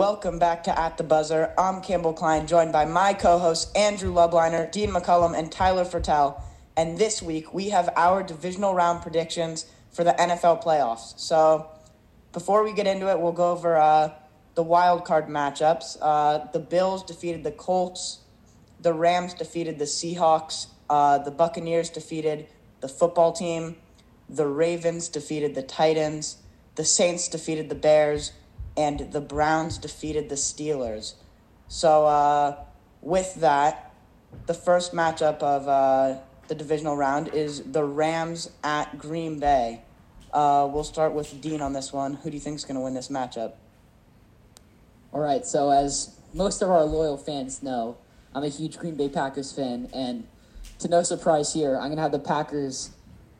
Welcome back to At the Buzzer. I'm Campbell Klein, joined by my co hosts Andrew Lubliner, Dean McCullum, and Tyler Fertel. And this week we have our divisional round predictions for the NFL playoffs. So before we get into it, we'll go over uh, the wild card matchups. Uh, the Bills defeated the Colts, the Rams defeated the Seahawks, uh, the Buccaneers defeated the football team, the Ravens defeated the Titans, the Saints defeated the Bears, and the Browns defeated the Steelers. So, uh, with that, the first matchup of uh, the divisional round is the Rams at Green Bay. Uh, we'll start with Dean on this one. Who do you think is going to win this matchup? All right, so as most of our loyal fans know, I'm a huge Green Bay Packers fan, and to no surprise here, I'm going to have the Packers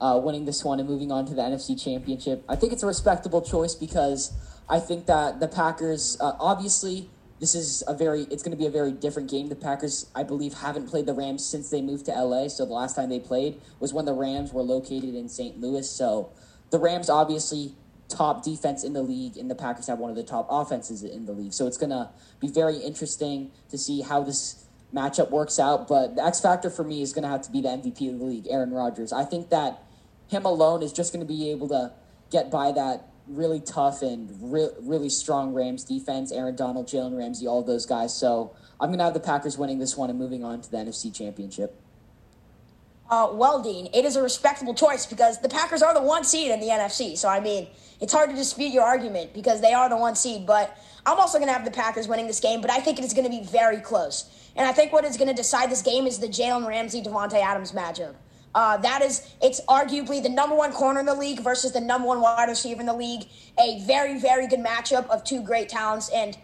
uh, winning this one and moving on to the NFC Championship. I think it's a respectable choice because I think that the Packers, uh, obviously, this is a very, it's going to be a very different game. The Packers, I believe, haven't played the Rams since they moved to LA. So the last time they played was when the Rams were located in St. Louis. So the Rams obviously top defense in the league, and the Packers have one of the top offenses in the league. So it's going to be very interesting to see how this matchup works out. But the X factor for me is going to have to be the MVP of the league, Aaron Rodgers. I think that him alone is just going to be able to get by that really tough and re- really strong Rams defense. Aaron Donald, Jalen Ramsey, all those guys. So I'm going to have the Packers winning this one and moving on to the NFC Championship. Uh, well, Dean, it is a respectable choice because the Packers are the one seed in the NFC. So, I mean, it's hard to dispute your argument because they are the one seed. But I'm also going to have the Packers winning this game, but I think it is going to be very close. And I think what is going to decide this game is the Jalen Ramsey Davante Adams matchup. Uh, that is, it's arguably the number one corner in the league versus the number one wide receiver in the league. A very, very good matchup of two great talents. And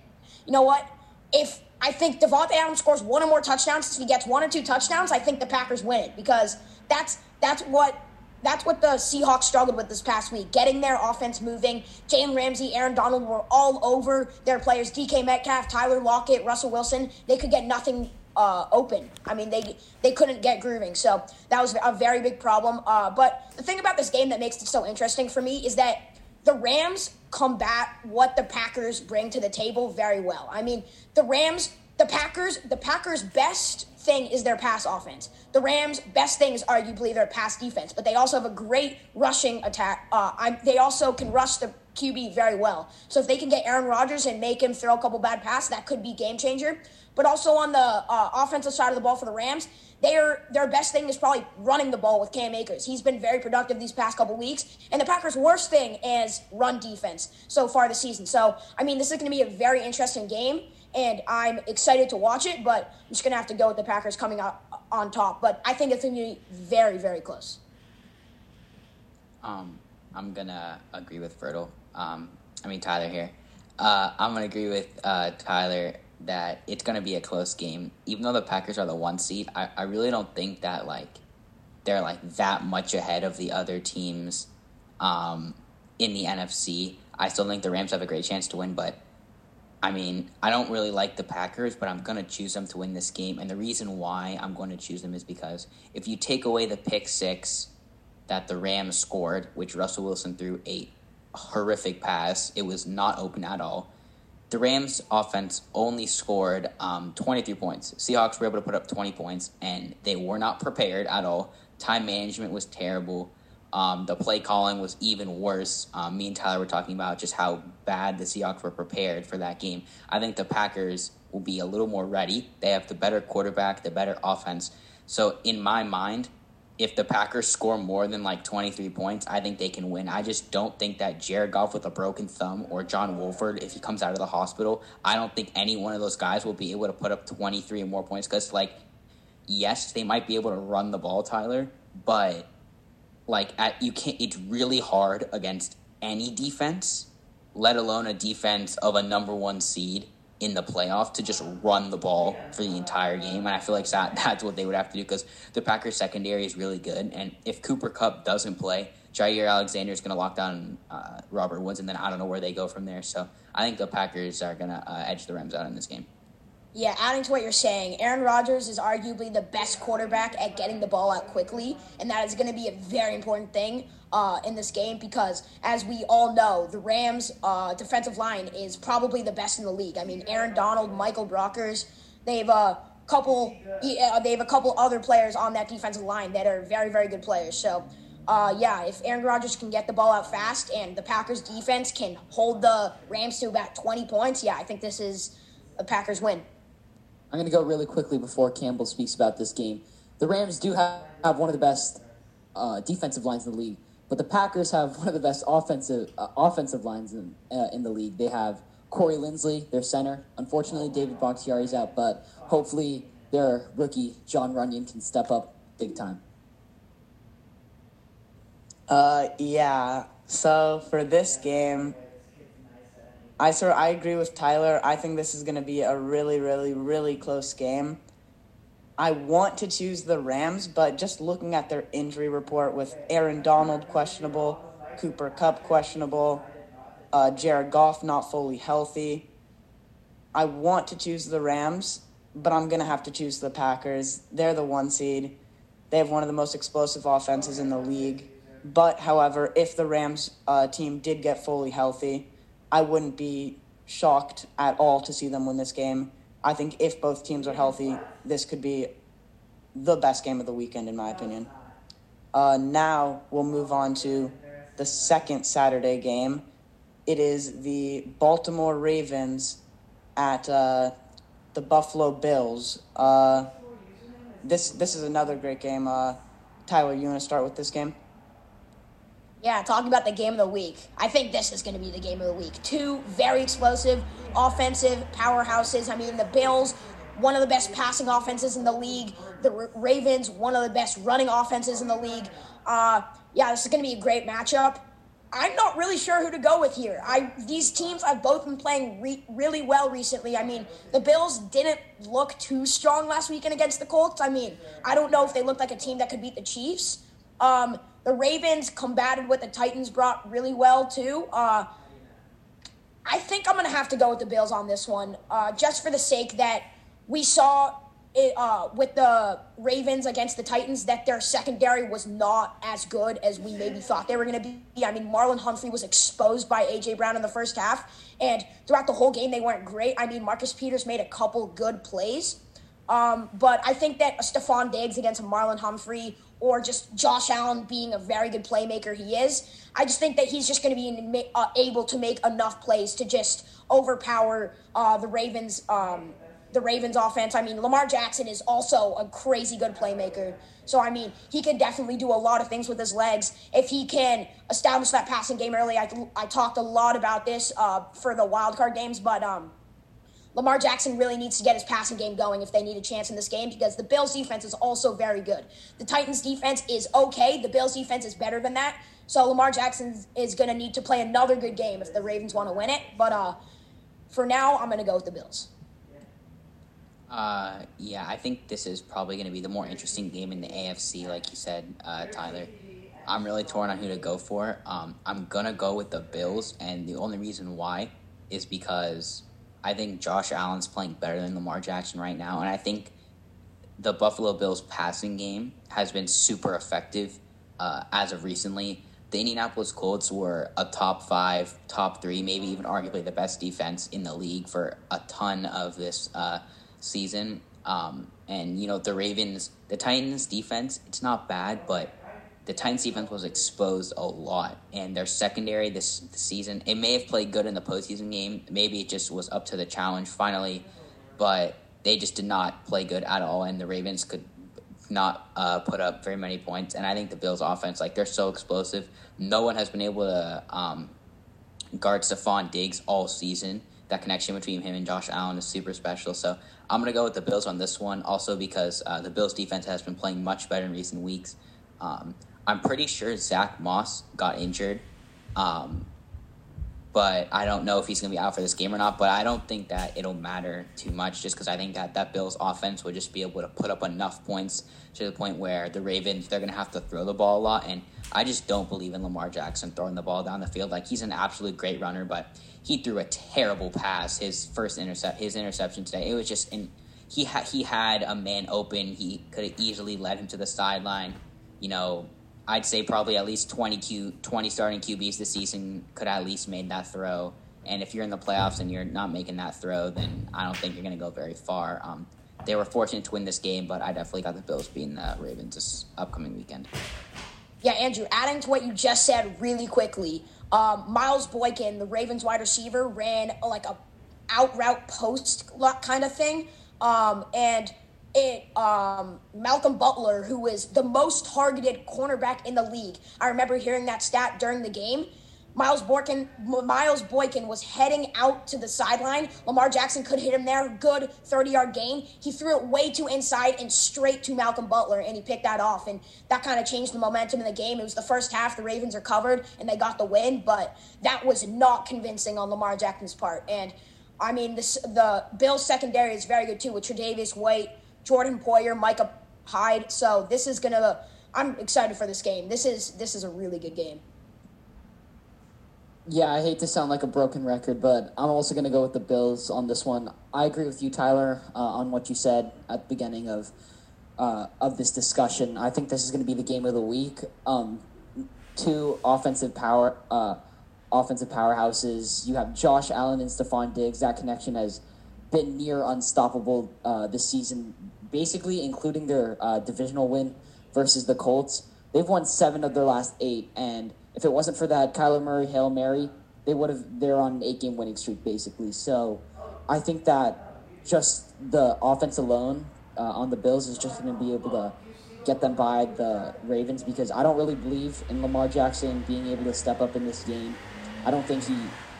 you know what? If I think Davante Adams scores one or more touchdowns. If he gets one or two touchdowns, I think the Packers win it because that's that's what that's what the Seahawks struggled with this past week, getting their offense moving. Jalen Ramsey, Aaron Donald were all over their players. DK Metcalf, Tyler Lockett, Russell Wilson. They could get nothing uh, open. I mean, they they couldn't get grooving. So that was a very big problem. Uh, but the thing about this game that makes it so interesting for me is that the Rams combat what the Packers bring to the table very well. I mean, the Rams, the Packers, the Packers' best thing is their pass offense. The Rams' best thing is arguably their pass defense, but they also have a great rushing attack. Uh, they also can rush the QB very well. So if they can get Aaron Rodgers and make him throw a couple bad passes, that could be game changer. But also on the uh, offensive side of the ball for the Rams, their their best thing is probably running the ball with Cam Akers. He's been very productive these past couple weeks, and the Packers' worst thing is run defense so far this season. So I mean, this is going to be a very interesting game, and I'm excited to watch it. But I'm just going to have to go with the Packers coming out on top. But I think it's going to be very very close. Um, I'm gonna agree with Fertel. Um, I mean Tyler here. Uh, I'm gonna agree with uh, Tyler that it's going to be a close game. Even though the Packers are the one seed, I, I really don't think that like they're like that much ahead of the other teams um, in the NFC. I still think the Rams have a great chance to win, but I mean, I don't really like the Packers, but I'm going to choose them to win this game. And the reason why I'm going to choose them is because if you take away the pick six that the Rams scored, which Russell Wilson threw a horrific pass, it was not open at all the Rams offense only scored um, 23 points. Seahawks were able to put up 20 points, and they were not prepared at all. Time management was terrible. Um, the play calling was even worse. Um, me and Tyler were talking about just how bad the Seahawks were prepared for that game. I think the Packers will be a little more ready. They have the better quarterback, the better offense. So, in my mind, if the Packers score more than like 23 points, I think they can win. I just don't think that Jared Goff with a broken thumb or John Wolford, if he comes out of the hospital, I don't think any one of those guys will be able to put up 23 or more points. Because, like, yes, they might be able to run the ball, Tyler, but like at you can't. It's really hard against any defense, let alone a defense of a number one seed in the playoff to just run the ball for the entire game. And I feel like that, that's what they would have to do because the Packers secondary is really good. And if Cooper Kupp doesn't play, Jaire Alexander is going to lock down uh, Robert Woods, and then I don't know where they go from there. So I think the Packers are going to uh, edge the Rams out in this game. Yeah, adding to what you're saying, Aaron Rodgers is arguably the best quarterback at getting the ball out quickly, and that is going to be a very important thing uh, in this game because, as we all know, the Rams' uh, defensive line is probably the best in the league. I mean, Aaron Donald, Michael Brockers, they've a couple, uh, they have a couple other players on that defensive line that are very, very good players. So. Uh, yeah, if Aaron Rodgers can get the ball out fast and the Packers defense can hold the Rams to about 20 points, yeah, I think this is a Packers win. I'm going to go really quickly before Campbell speaks about this game. The Rams do have, have one of the best uh, defensive lines in the league, but the Packers have one of the best offensive uh, offensive lines in, uh, in the league. They have Corey Linsley, their center. Unfortunately, David Bakhtiari's out, but hopefully their rookie Jon Runyan can step up big time. Uh, yeah. So for this game, I sort I agree with Tyler. I think this is going to be a really, really, really close game. I want to choose the Rams, but just looking at their injury report with Aaron Donald questionable, Cooper Kupp questionable, uh, Jared Goff not fully healthy, I want to choose the Rams, but I'm going to have to choose the Packers. They're the one seed. They have one of the most explosive offenses in the league. But, however, if the Rams uh, team did get fully healthy, I wouldn't be shocked at all to see them win this game. I think if both teams are healthy, this could be the best game of the weekend, in my opinion. Uh, now we'll move on to the second Saturday game. It is the Baltimore Ravens at uh, the Buffalo Bills. Uh, this this is another great game. Uh, Tyler, you want to start with this game? Yeah, talking about the game of the week. I think this is going to be the game of the week. Two very explosive offensive powerhouses. I mean, the Bills, one of the best passing offenses in the league. The Ravens, one of the best running offenses in the league. Uh, yeah, this is going to be a great matchup. I'm not really sure who to go with here. I these teams have both been playing re- really well recently. I mean, the Bills didn't look too strong last weekend against the Colts. I mean, I don't know if they looked like a team that could beat the Chiefs. Um, the Ravens combated what the Titans brought really well too. Uh, I think I'm to have to go with the Bills on this one, uh, just for the sake that we saw it, uh, with the Ravens against the Titans that their secondary was not as good as we maybe thought they were going to be. I mean, Marlon Humphrey was exposed by AJ Brown in the first half, and throughout the whole game they weren't great. I mean, Marcus Peters made a couple good plays, um, but I think that Stefon Diggs against Marlon Humphrey or just Josh Allen being a very good playmaker he is. I just think that he's just going to be uh, able to make enough plays to just overpower uh, the Ravens. Um, the Ravens offense. I mean, Lamar Jackson is also a crazy good playmaker. So I mean, he can definitely do a lot of things with his legs if he can establish that passing game early. I, I talked a lot about this uh, for the wild card games, but um, Lamar Jackson really needs to get his passing game going if they need a chance in this game because the Bills defense is also very good. The Titans defense is okay. The Bills defense is better than that. So Lamar Jackson is going to need to play another good game if the Ravens want to win it. But uh, for now, I'm going to go with the Bills. Uh, yeah, I think this is probably going to be the more interesting game in the AFC, like you said, uh, Tyler. I'm really torn on who to go for. Um, I'm going to go with the Bills, and the only reason why is because I think Josh Allen's playing better than Lamar Jackson right now, and I think the Buffalo Bills passing game has been super effective uh, as of recently. The Indianapolis Colts were a top five, top three, maybe even arguably the best defense in the league for a ton of this uh, season. Um, and you know the Ravens, the Titans defense, it's not bad, but the Titans defense was exposed a lot, and their secondary this, this season it may have played good in the postseason game. Maybe it just was up to the challenge finally, but they just did not play good at all, and the Ravens could not uh, put up very many points. And I think the Bills' offense, like they're so explosive, no one has been able to um, guard Stefon Diggs all season. That connection between him and Josh Allen is super special. So I'm gonna go with the Bills on this one, also because uh, the Bills' defense has been playing much better in recent weeks. Um, I'm pretty sure Zach Moss got injured. Um, but I don't know if he's going to be out for this game or not. But I don't think that it'll matter too much just because I think that that Bills offense will just be able to put up enough points to the point where the Ravens, they're going to have to throw the ball a lot. And I just don't believe in Lamar Jackson throwing the ball down the field. Like, he's an absolute great runner, but he threw a terrible pass his first intercept, his interception today. It was just in. He had he had a man open. He could have easily led him to the sideline. You know, I'd say probably at least 20 Q 20 starting QBs this season could at least made that throw. And if you're in the playoffs and you're not making that throw, then I don't think you're going to go very far. Um, they were fortunate to win this game, but I definitely got the Bills beating the Ravens this upcoming weekend. Yeah, Andrew, adding to what you just said really quickly, um, Miles Boykin, the Ravens wide receiver, ran like a out route post kind of thing. Um, and – it um, Malcolm Butler, who was the most targeted cornerback in the league. I remember hearing that stat during the game. Miles Boykin, Miles Boykin was heading out to the sideline. Lamar Jackson could hit him there. Good 30 yard gain. He threw it way too inside and straight to Malcolm Butler, and he picked that off. And that kind of changed the momentum in the game. It was the first half. The Ravens are covered, and they got the win, but that was not convincing on Lamar Jackson's part. And I mean, this, the Bills' secondary is very good too with Tre'Davious White. Jordan Poyer, Micah Hyde. So this is gonna. I'm excited for this game. This is this is a really good game. Yeah, I hate to sound like a broken record, but I'm also going to go with the Bills on this one. I agree with you, Tyler, uh, on what you said at the beginning of uh, of this discussion. I think this is going to be the game of the week. Um, two offensive power uh, offensive powerhouses. You have Josh Allen and Stefon Diggs. That connection has been near unstoppable uh, this season basically including their uh, divisional win versus the Colts. They've won seven of their last eight, and if it wasn't for that Kyler Murray hail mary, they would have. They're on an eight game winning streak basically. So, I think that just the offense alone uh, on the Bills is just going to be able to get them by the Ravens because I don't really believe in Lamar Jackson being able to step up in this game. I don't think he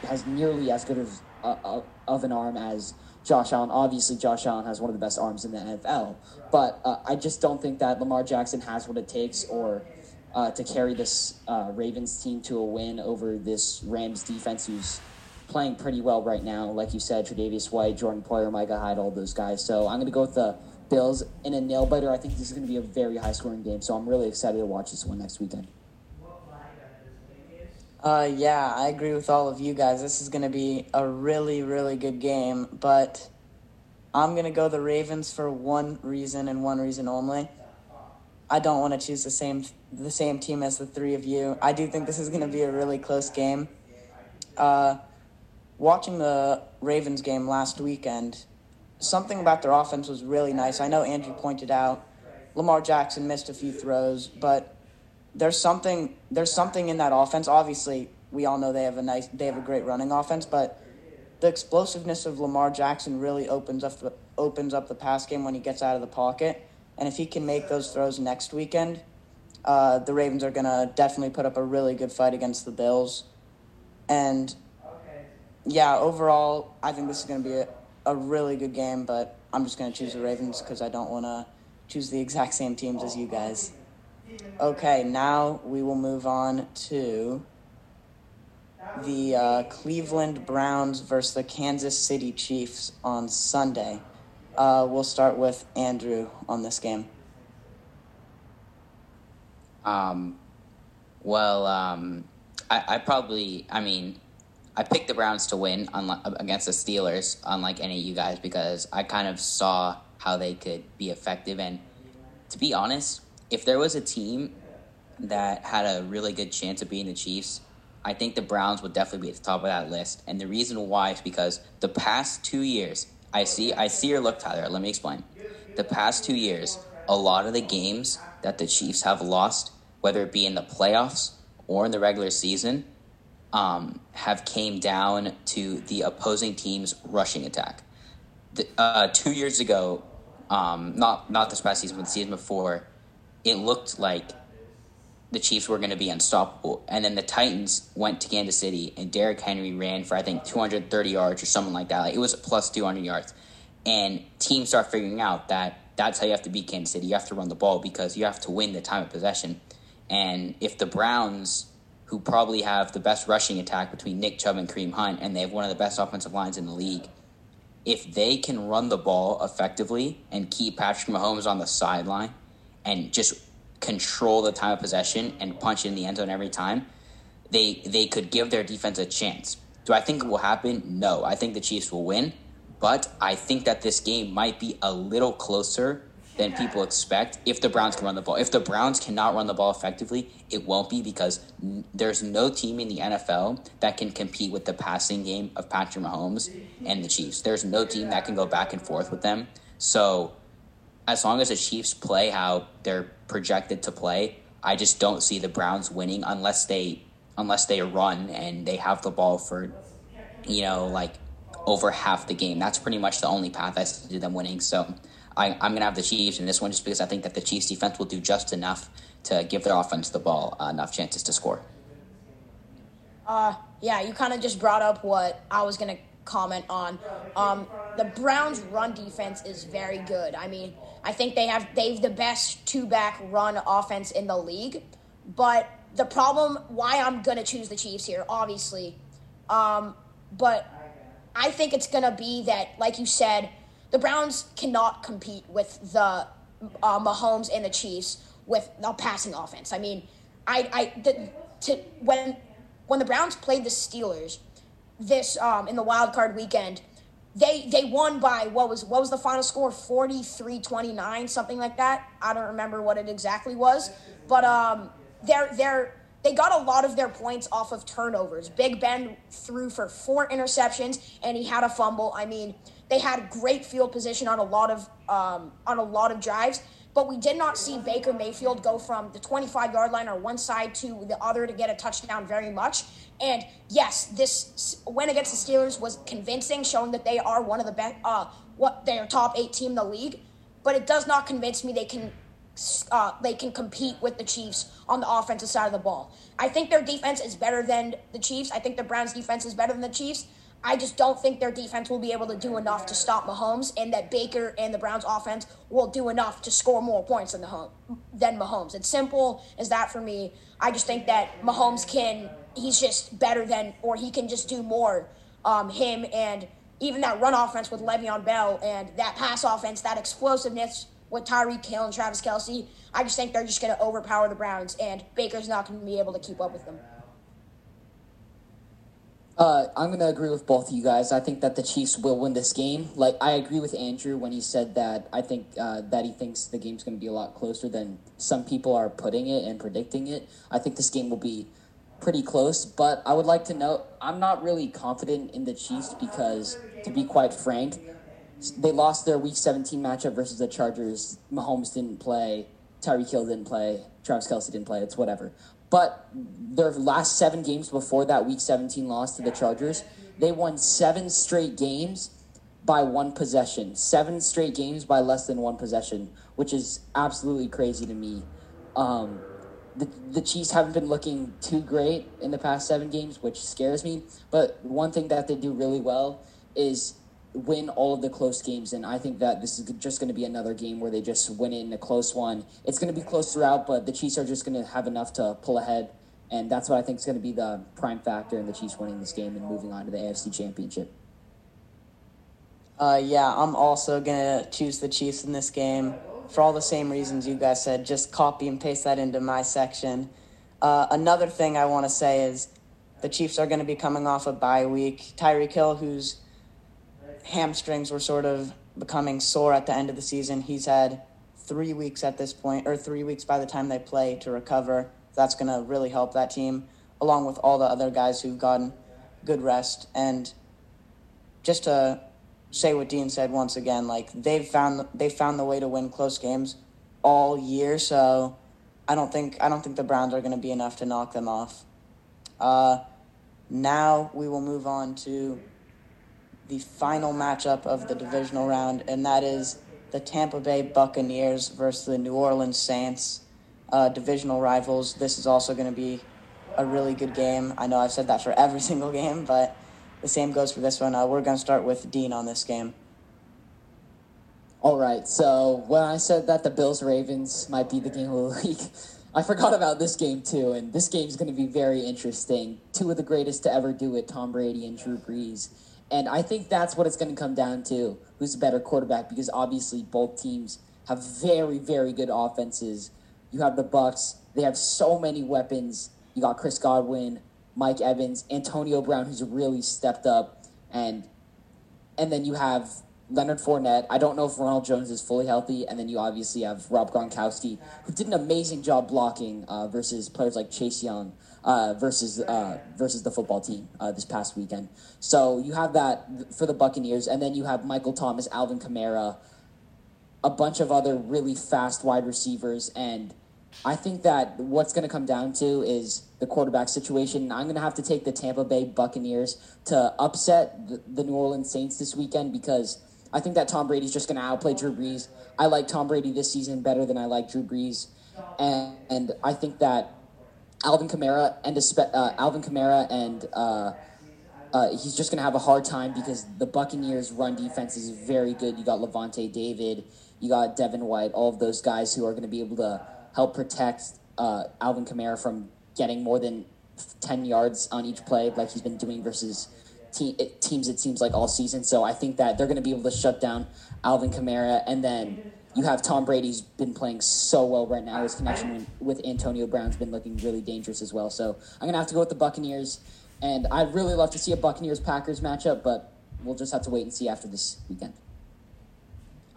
has nearly as good of, uh, of an arm as Josh Allen. Obviously, Josh Allen has one of the best arms in the NFL, but uh, I just don't think that Lamar Jackson has what it takes or uh, to carry this uh, Ravens team to a win over this Rams defense, who's playing pretty well right now. Like you said, Tre'Davious White, Jordan Poyer, Micah Hyde, all those guys. So I'm going to go with the Bills in a nail biter. I think this is going to be a very high scoring game. So I'm really excited to watch this one next weekend. Uh, yeah, I agree with all of you guys. This is going to be a really, really good game, but I'm going to go the Ravens for one reason and one reason only. I don't want to choose the same the same team as the three of you. I do think this is going to be a really close game. Uh, watching the Ravens game last weekend, something about their offense was really nice. I know Andrew pointed out Lamar Jackson missed a few throws, but there's something there's something in that offense. Obviously, we all know they have a nice they have a great running offense, but the explosiveness of Lamar Jackson really opens up the, opens up the pass game when he gets out of the pocket. And if he can make those throws next weekend, uh, the Ravens are gonna definitely put up a really good fight against the Bills. And yeah, overall, I think this is gonna be a, a really good game. But I'm just gonna choose the Ravens because I don't want to choose the exact same teams as you guys. Okay, now we will move on to the uh, Cleveland Browns versus the Kansas City Chiefs on Sunday. Uh, we'll start with Andrew on this game. Um, well, um, I, I probably, I mean, I picked the Browns to win unlike, against the Steelers, unlike any of you guys, because I kind of saw how they could be effective. And to be honest, if there was a team that had a really good chance of beating the Chiefs, I think the Browns would definitely be at the top of that list. And the reason why is because the past two years, I see I see your look, Tyler. Let me explain. The past two years, a lot of the games that the Chiefs have lost, whether it be in the playoffs or in the regular season, um, have came down to the opposing team's rushing attack. The, uh, two years ago, um, not not this past season, but the season before, it looked like the Chiefs were going to be unstoppable. And then the Titans went to Kansas City, and Derrick Henry ran for, I think, 230 yards or something like that. Like, it was plus 200 yards. And teams start figuring out that that's how you have to beat Kansas City. You have to run the ball because you have to win the time of possession. And if the Browns who probably have the best rushing attack between Nick Chubb and Kareem Hunt, and they have one of the best offensive lines in the league. If they can run the ball effectively and keep Patrick Mahomes on the sideline and just control the time of possession and punch in the end zone every time, they they could give their defense a chance. Do I think it will happen? No. I think the Chiefs will win, but I think that this game might be a little closer than people expect if the Browns can run the ball. If the Browns cannot run the ball effectively, it won't be because n- there's no team in the NFL that can compete with the passing game of Patrick Mahomes and the Chiefs. There's no team that can go back and forth with them. So, as long as the Chiefs play how they're projected to play, I just don't see the Browns winning unless they unless they run and they have the ball for you know like over half the game. That's pretty much the only path I see to them winning. So I, am going to have the Chiefs in this one just because I think that the Chiefs defense will do just enough to give their offense the ball uh, enough chances to score. Uh, yeah, you kind of just brought up what I was going to comment on. Um, the Browns' run defense is very good. I mean, I think they have they've the best two back run offense in the league. But the problem, why I'm to choose the Chiefs here, obviously, um, but I think it's to be that, like you said the Browns cannot compete with the uh, Mahomes and the Chiefs with the passing offense. I mean, I, I the, to when when the Browns played the Steelers this um, in the wild card weekend, they they won by what was what was the final score 43-29 something like that. I don't remember what it exactly was, but um they're they're they got a lot of their points off of turnovers. Big Ben threw for four interceptions and he had a fumble. I mean, they had great field position on a lot of um, on a lot of drives, but we did not see Baker Mayfield go from the 25 yard line on one side to the other to get a touchdown very much. And yes, this win against the Steelers was convincing, showing that they are one of the best, uh, what their top eight team in the league. But it does not convince me they can uh, they can compete with the Chiefs on the offensive side of the ball. I think their defense is better than the Chiefs. I think the Browns' defense is better than the Chiefs. I just don't think their defense will be able to do enough to stop Mahomes, and that Baker and the Browns' offense will do enough to score more points than the home, than Mahomes. It's simple as that for me. I just think that Mahomes can. He's just better than, or he can just do more. Um, him and even that run offense with Le'Veon Bell and that pass offense, that explosiveness with Tyreek Hill and Travis Kelce. I just think they're just going to overpower the Browns, and Baker's not going to be able to keep up with them. Uh, I'm going to agree with both of you guys. I think that the Chiefs will win this game. Like I agree with Andrew when he said that I think uh, that he thinks the game's going to be a lot closer than some people are putting it and predicting it. I think this game will be pretty close, but I would like to note I'm not really confident in the Chiefs because, to be quite frank, they lost their Week 17 matchup versus the Chargers. Mahomes didn't play. Tyreek Hill didn't play. Travis Kelce didn't play. It's whatever. But their last seven games before that Week 17 loss to the Chargers, they won seven straight games by one possession. Seven straight games by less than one possession, which is absolutely crazy to me. Um, the, the Chiefs haven't been looking too great in the past seven games, which scares me. But one thing that they do really well is win all of the close games. And I think that this is just going to be another game where they just win it in a close one. It's going to be close throughout, but the Chiefs are just going to have enough to pull ahead. And that's what I think is going to be the prime factor in the Chiefs winning this game and moving on to the AFC Championship. Uh, yeah, I'm also going to choose the Chiefs in this game for all the same reasons you guys said. Just copy and paste that into my section. Uh, another thing I want to say is the Chiefs are going to be coming off a bye week. Tyreek Hill, who's hamstrings were sort of becoming sore at the end of the season. He's had three weeks at this point, or three weeks by the time they play to recover. That's going to really help that team, along with all the other guys who've gotten good rest. And just to say what Dean said once again, like they've found they found the way to win close games all year. So I don't think I don't think the Browns are going to be enough to knock them off. Uh, now we will move on to the final matchup of the divisional round, and that is the Tampa Bay Buccaneers versus the New Orleans Saints, uh, divisional rivals. This is also going to be a really good game. I know I've said that for every single game, but the same goes for this one. Uh, we're going to start with Dean on this game. All right. So when I said that the Bills Ravens might be the game of the week, I forgot about this game too, and this game's going to be very interesting. Two of the greatest to ever do it, Tom Brady and Drew Brees. And I think that's what it's going to come down to who's a better quarterback because obviously both teams have very, very good offenses. You have the Bucks, they have so many weapons. You got Chris Godwin, Mike Evans, Antonio Brown, who's really stepped up, and and then you have Leonard Fournette. I don't know if Ronald Jones is fully healthy, and then you obviously have Rob Gronkowski, who did an amazing job blocking uh, versus players like Chase Young uh, versus uh, versus the football team uh, this past weekend. So you have that for the Buccaneers, and then you have Michael Thomas, Alvin Kamara, a bunch of other really fast wide receivers, and I think that what's going to come down to is the quarterback situation. I'm going to have to take the Tampa Bay Buccaneers to upset the, the New Orleans Saints this weekend because I think that Tom Brady's just going to outplay Drew Brees. I like Tom Brady this season better than I like Drew Brees, and, and I think that Alvin Kamara and uh, Alvin Kamara and uh, uh, he's just going to have a hard time because the Buccaneers' run defense is very good. You got Lavonte David, you got Devin White, all of those guys who are going to be able to help protect uh, Alvin Kamara from getting more than 10 yards on each play like he's been doing versus te- teams it seems like all season. So I think that they're going to be able to shut down Alvin Kamara and then you have Tom Brady's been playing so well right now. His connection with Antonio Brown's been looking really dangerous as well. So I'm gonna have to go with the Buccaneers, and I'd really love to see a Buccaneers Packers matchup, but we'll just have to wait and see after this weekend.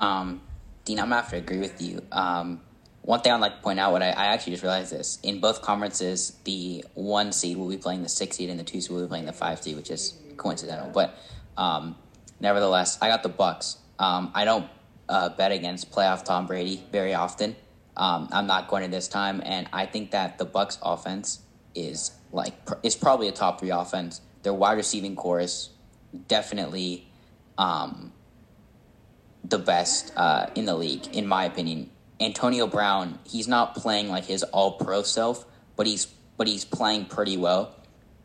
Um, Dean, I'm gonna have to agree with you. Um, one thing I'd like to point out, what I, I, actually just realized this in both conferences, the one seed will be playing the six seed, and the two seed will be playing the five seed, which is coincidental. But um, nevertheless, I got the Bucks. Um, I don't uh, bet against playoff Tom Brady very often. Um, I'm not going to this time, and I think that the Bucks offense is like is probably a top three offense. Their wide receiving corps is definitely um, the best uh, in the league, in my opinion. Antonio Brown, he's not playing like his All Pro self, but he's but he's playing pretty well.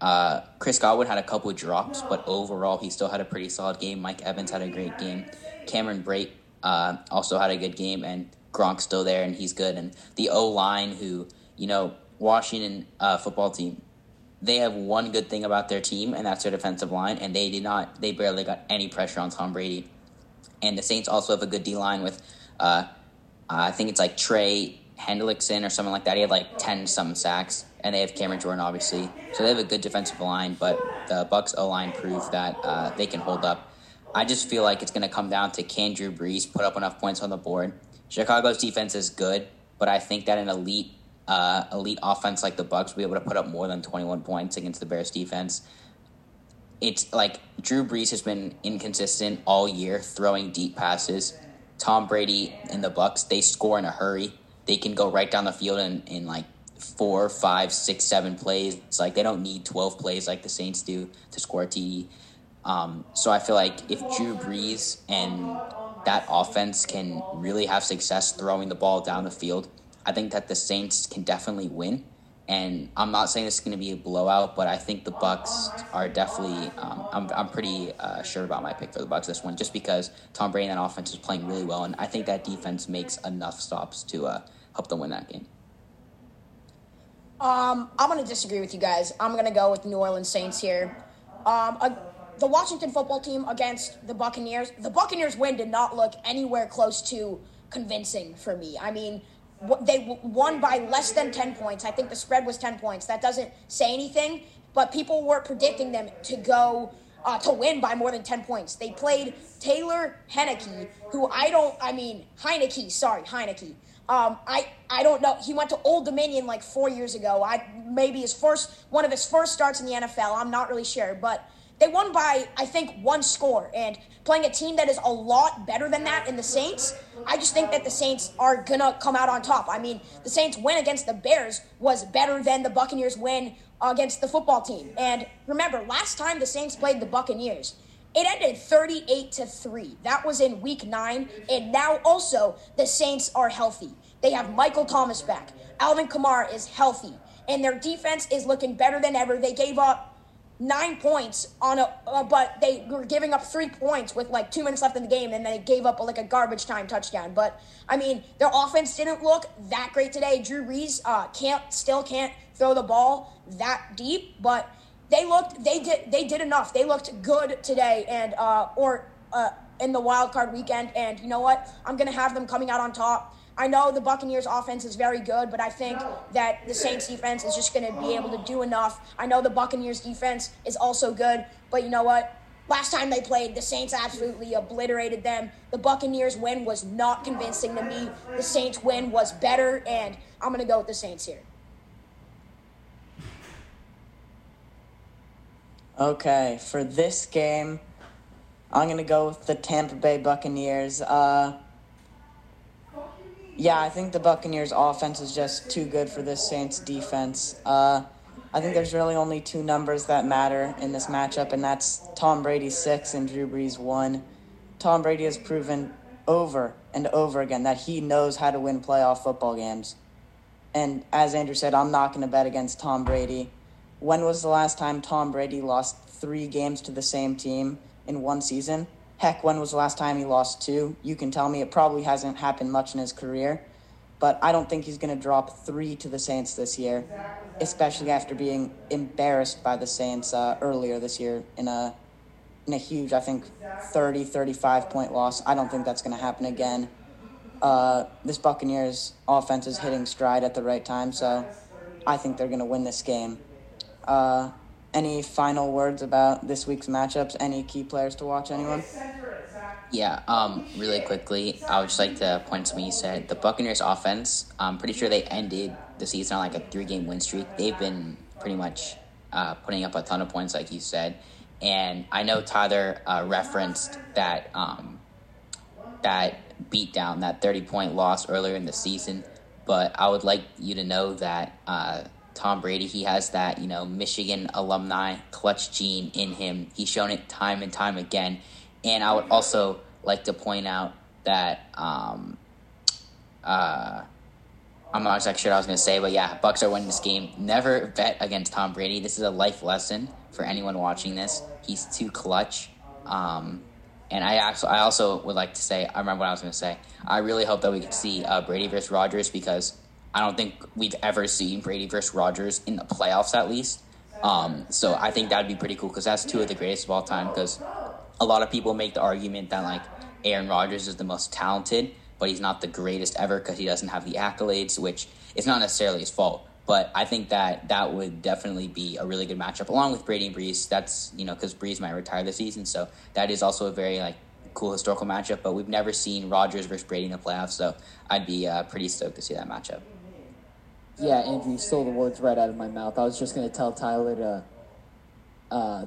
Uh, Chris Godwin had a couple drops, but overall he still had a pretty solid game. Mike Evans had a great game. Cameron Brate uh, also had a good game, and Gronk's still there, and he's good. And the O line, who you know, Washington uh, football team, they have one good thing about their team, and that's their defensive line, and they did not, they barely got any pressure on Tom Brady. And the Saints also have a good D line with, uh, I think it's like Trey Hendrickson or something like that. He had like ten some sacks, and they have Cameron Jordan obviously, so they have a good defensive line. But the Bucks O line proved that uh, they can hold up I just feel like it's going to come down to can Drew Brees put up enough points on the board. Chicago's defense is good, but I think that an elite uh, elite offense like the Bucks will be able to put up more than 21 points against the Bears defense. It's like Drew Brees has been inconsistent all year, throwing deep passes. Tom Brady and the Bucks, they score in a hurry. They can go right down the field in, in like four, five, six, seven plays. It's like they don't need 12 plays like the Saints do to score a TD. Um, so I feel like if Drew Brees and that offense can really have success throwing the ball down the field, I think that the Saints can definitely win. And I'm not saying this is going to be a blowout, but I think the Bucks are definitely. Um, I'm I'm pretty uh, sure about my pick for the Bucks this one, just because Tom Brady and that offense is playing really well, and I think that defense makes enough stops to uh, help them win that game. Um, I'm going to disagree with you guys. I'm going to go with New Orleans Saints here. Um, a, the Washington football team against the Buccaneers, the Buccaneers win did not look anywhere close to convincing for me. I mean, they won by less than 10 points. I think the spread was 10 points. That doesn't say anything, but people were predicting them to go uh, to win by more than 10 points. They played Taylor Heinicke, who I don't, I mean, Heinicke, sorry, Heinicke. Um, I, I don't know. He went to Old Dominion like four years ago. I maybe his first one of his first starts in the NFL. I'm not really sure, but they won by, I think, one score. And playing a team that is a lot better than that in the Saints, I just think that the Saints are going to come out on top. I mean, the Saints win against the Bears was better than the Buccaneers win against the football team. And remember, last time the Saints played the Buccaneers, it ended 38 to 3. That was in week 9, and now also the Saints are healthy. They have Michael Thomas back. Alvin Kamara is healthy, and their defense is looking better than ever. They gave up nine points on a, uh, but they were giving up three points with like two minutes left in the game, and then they gave up like a garbage time touchdown. But I mean, their offense didn't look that great today. Drew Brees uh, can't still can't throw the ball that deep, but they looked they did they did enough. They looked good today, and uh, or uh, in the wild card weekend. And you know what? I'm gonna have them coming out on top. I know the Buccaneers offense is very good, but I think that the Saints defense is just going to be able to do enough. I know the Buccaneers defense is also good, but you know what? Last time they played, the Saints absolutely obliterated them. The Buccaneers win was not convincing to me. The Saints win was better, and I'm going to go with the Saints here. Okay, for this game, I'm going to go with the Tampa Bay Buccaneers. Uh, yeah, I think the Buccaneers' offense is just too good for this Saints defense. Uh, I think there's really only two numbers that matter in this matchup, and that's Tom Brady six and Drew Brees one. Tom Brady has proven over and over again that he knows how to win playoff football games. And as Andrew said, I'm not going to bet against Tom Brady. When was the last time Tom Brady lost three games to the same team in one season? Heck, when was the last time he lost two? You can tell me it probably hasn't happened much in his career, but I don't think he's going to drop three to the Saints this year, especially after being embarrassed by the Saints uh, earlier this year in a in a huge, I think, 30, 35 point loss. I don't think that's going to happen again. Uh, this Buccaneers offense is hitting stride at the right time, so I think they're going to win this game. Uh, any final words about this week's matchups? Any key players to watch? Anyone? Yeah, um, really quickly, I would just like to point to something you said. The Buccaneers offense, I'm pretty sure they ended the season on like a three game win streak. They've been pretty much uh, putting up a ton of points, like you said. And I know Tyler uh, referenced that um, that beatdown, that 30 point loss earlier in the season. But I would like you to know that uh, Tom Brady, he has that, you know, Michigan alumni clutch gene in him. He's shown it time and time again. And I would also like to point out that um, uh, I'm not exactly sure what I was going to say, but yeah, Bucks are winning this game. Never bet against Tom Brady. This is a life lesson for anyone watching this. He's too clutch. Um, and I also, I also would like to say, I remember what I was going to say. I really hope that we could see uh, Brady versus Rodgers because I don't think we've ever seen Brady versus Rodgers in the playoffs, at least. Um, so I think that'd be pretty cool because that's two of the greatest of all time. Because a lot of people make the argument that like Aaron Rodgers is the most talented, but he's not the greatest ever because he doesn't have the accolades, which is not necessarily his fault. But I think that that would definitely be a really good matchup, along with Brady and Brees. That's you know because Brees might retire this season, so that is also a very like cool historical matchup. But we've never seen Rodgers versus Brady in the playoffs, so I'd be uh, pretty stoked to see that matchup. Yeah, Andrew, you stole the words right out of my mouth. I was just going to tell Tyler to uh,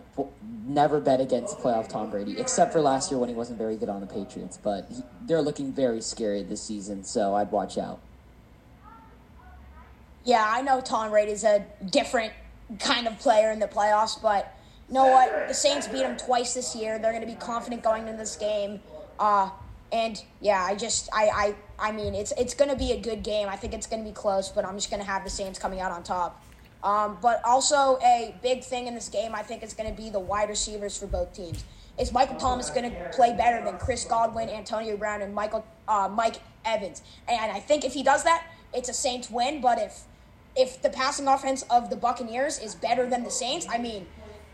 never bet against playoff Tom Brady, except for last year when he wasn't very good on the Patriots. But he, they're looking very scary this season, so I'd watch out. Yeah, I know Tom Brady's a different kind of player in the playoffs, but you know what? The Saints beat him twice this year. They're going to be confident going into this game. Uh, and yeah, I just I I I mean it's it's to be a good game. I think it's to be close, but I'm just to have the Saints coming out on top. Um, but also a big thing in this game, I think, is going to be the wide receivers for both teams. Is Michael Thomas going to play better than Chris Godwin, Antonio Brown, and Michael uh, Mike Evans? And I think if he does that, it's a Saints win. But if if the passing offense of the Buccaneers is better than the Saints, I mean,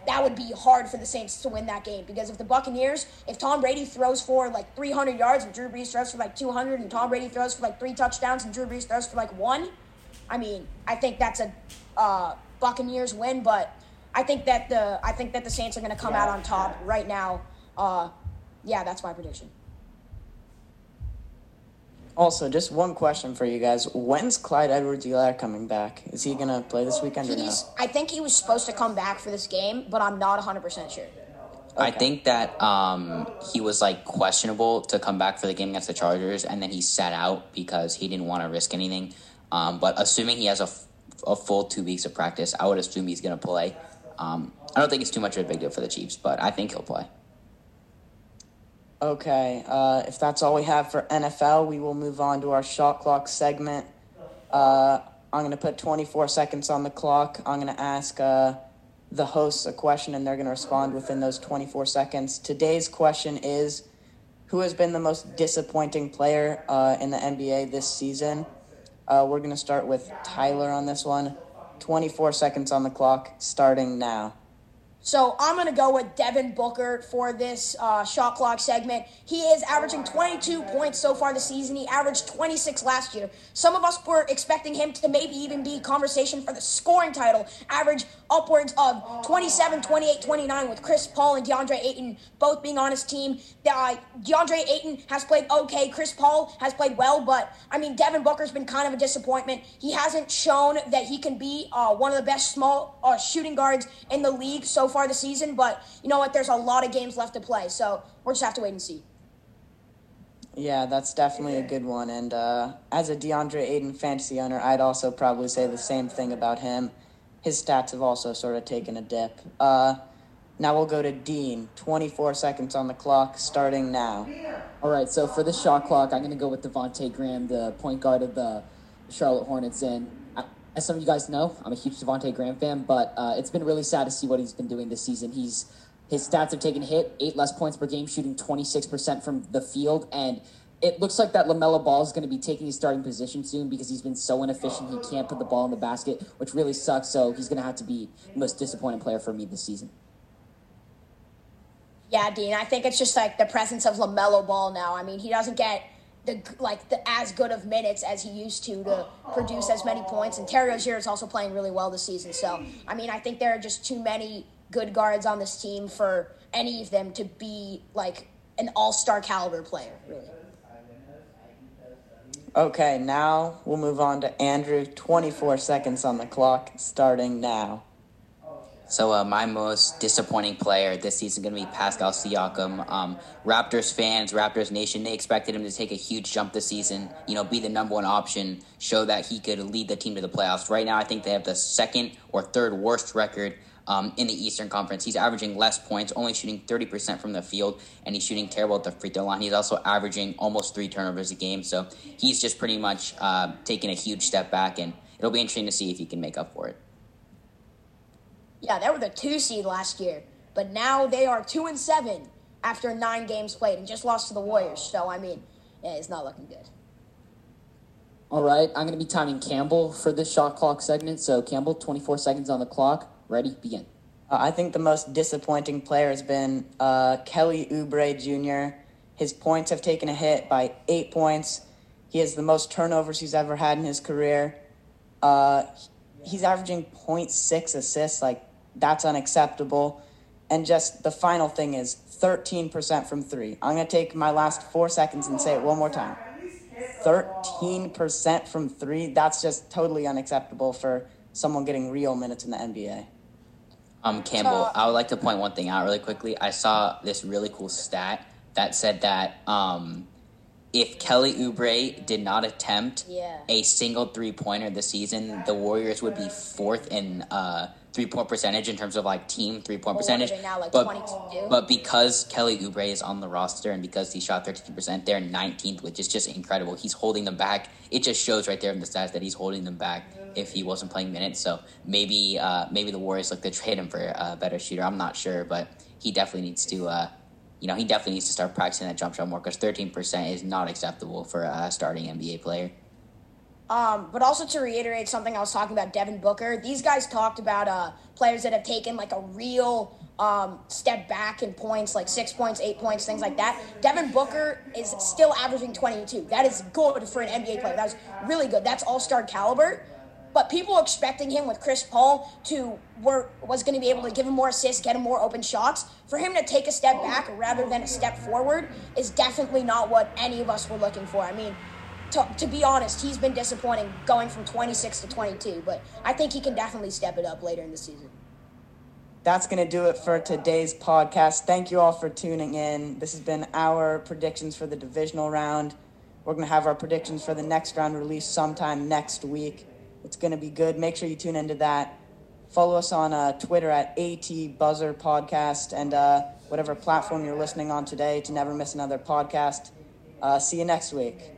that would be hard for the Saints to win that game because if the Buccaneers, if Tom Brady throws for like 300 yards and Drew Brees throws for like 200 and Tom Brady throws for like three touchdowns and Drew Brees throws for like one, I mean, I think that's a uh, Buccaneers win, but I think that the I think that the Saints are going to come out on top right now. Uh, yeah, that's my prediction. Also, just one question for you guys: When's Clyde Edwards-Helaire coming back? Is he gonna play this weekend or He's, I think he was supposed to come back for this game, but I'm not 100 percent sure. I think that um, he was like questionable to come back for the game against the Chargers, and then he sat out because he didn't want to risk anything. Um, but assuming he has a, f- a full two weeks of practice, I would assume he's going to play. Um, I don't think it's too much of a big deal for the Chiefs, but I think he'll play. Okay, uh, if that's all we have for NFL, we will move on to our shot clock segment. Uh, I'm going to put 24 seconds on the clock. I'm going to ask uh, the hosts a question and they're going to respond within those 24 seconds. Today's question is Who has been the most disappointing player uh, in the NBA this season? Uh, we're going to start with Tyler on this one. 24 seconds on the clock, starting now. So I'm going to go with Devin Booker for this uh, shot clock segment. He is averaging 22 points so far this season. He averaged 26 last year. Some of us were expecting him to maybe even be conversation for the scoring title, average upwards of 27, 28, 29 with Chris Paul and DeAndre Ayton both being on his team. Uh, DeAndre Ayton has played okay. Chris Paul has played well, but I mean, Devin Booker's been kind of a disappointment. He hasn't shown that he can be uh, one of the best small uh, shooting guards in the league so far this season, but you know what? There's a lot of games left to play, so we'll just have to wait and see. Yeah, that's definitely a good one. And uh, as a DeAndre Ayton fantasy owner, I'd also probably say the same thing about him. His stats have also sort of taken a dip. Uh, now we'll go to Dean. 24 seconds on the clock, starting now. All right, so for the shot clock, I'm going to go with Devonte Graham, the point guard of the Charlotte Hornets. And as some of you guys know, I'm a huge Devonte Graham fan, but uh, it's been really sad to see what he's been doing this season. He's his stats have taken a hit, eight less points per game, shooting 26% from the field, and it looks like that LaMelo Ball is going to be taking his starting position soon because he's been so inefficient. He can't put the ball in the basket, which really sucks. So he's going to have to be the most disappointing player for me this season. Yeah, Dean. I think it's just like the presence of LaMelo Ball now. I mean, he doesn't get the like the as good of minutes as he used to to produce as many points. And Terry Rozier is also playing really well this season. So I mean, I think there are just too many good guards on this team for any of them to be like an all star caliber player. Really. Okay, now we'll move on to Andrew. 24 seconds on the clock, starting now. So uh, my most disappointing player this season is going to be Pascal Siakam. Um, Raptors fans, Raptors Nation, they expected him to take a huge jump this season. You know, be the number one option, show that he could lead the team to the playoffs. Right now, I think they have the second or third worst record um, in the Eastern Conference. He's averaging less points, only shooting 30% from the field, and he's shooting terrible at the free throw line. He's also averaging almost three turnovers a game. So he's just pretty much uh, taking a huge step back, and it'll be interesting to see if he can make up for it. Yeah, they were the two seed last year, but now they are two and seven after nine games played and just lost to the Warriors. So I mean, yeah, it's not looking good. All right, I'm going to be timing Campbell for this shot clock segment. So Campbell, 24 seconds on the clock. Ready? Begin. Uh, I think the most disappointing player has been uh, Kelly Oubre Jr. His points have taken a hit by eight points. He has the most turnovers he's ever had in his career. Uh, he's averaging 0.6 assists. Like that's unacceptable. And just the final thing is 13% from three. I'm going to take my last four seconds and say it one more time. 13% from three. That's just totally unacceptable for someone getting real minutes in the NBA. Um, Campbell, I would like to point one thing out really quickly. I saw this really cool stat that said that um, if Kelly Oubre did not attempt yeah. a single three pointer this season, the Warriors would be fourth in uh, three point percentage in terms of like team three point percentage. Now, like but, but because Kelly Oubre is on the roster and because he shot 13%, they're 19th, which is just incredible. He's holding them back. It just shows right there in the stats that he's holding them back if he wasn't playing minutes. So maybe uh, maybe the Warriors look to trade him for a better shooter. I'm not sure, but he definitely needs to. Uh, you know, he definitely needs to start practicing that jump shot more because 13% is not acceptable for a starting NBA player. Um, but also to reiterate something I was talking about, Devin Booker. These guys talked about uh, players that have taken like a real um, step back in points, like six points, eight points, things like that. Devin Booker is still averaging 22. That is good for an NBA player. That was really good. That's all star caliber. But people expecting him with Chris Paul to were was going to be able to give him more assists, get him more open shots. For him to take a step back rather than a step forward is definitely not what any of us were looking for. I mean, to, to be honest, he's been disappointing going from 26 to 22, but I think he can definitely step it up later in the season. That's going to do it for today's podcast. Thank you all for tuning in. This has been our predictions for the divisional round. We're going to have our predictions for the next round released sometime next week. It's going to be good. Make sure you tune into that. Follow us on uh, Twitter at AT Buzzer Podcast and uh, whatever platform you're listening on today to never miss another podcast. Uh, see you next week.